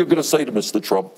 You're going to say to Mr. Trump,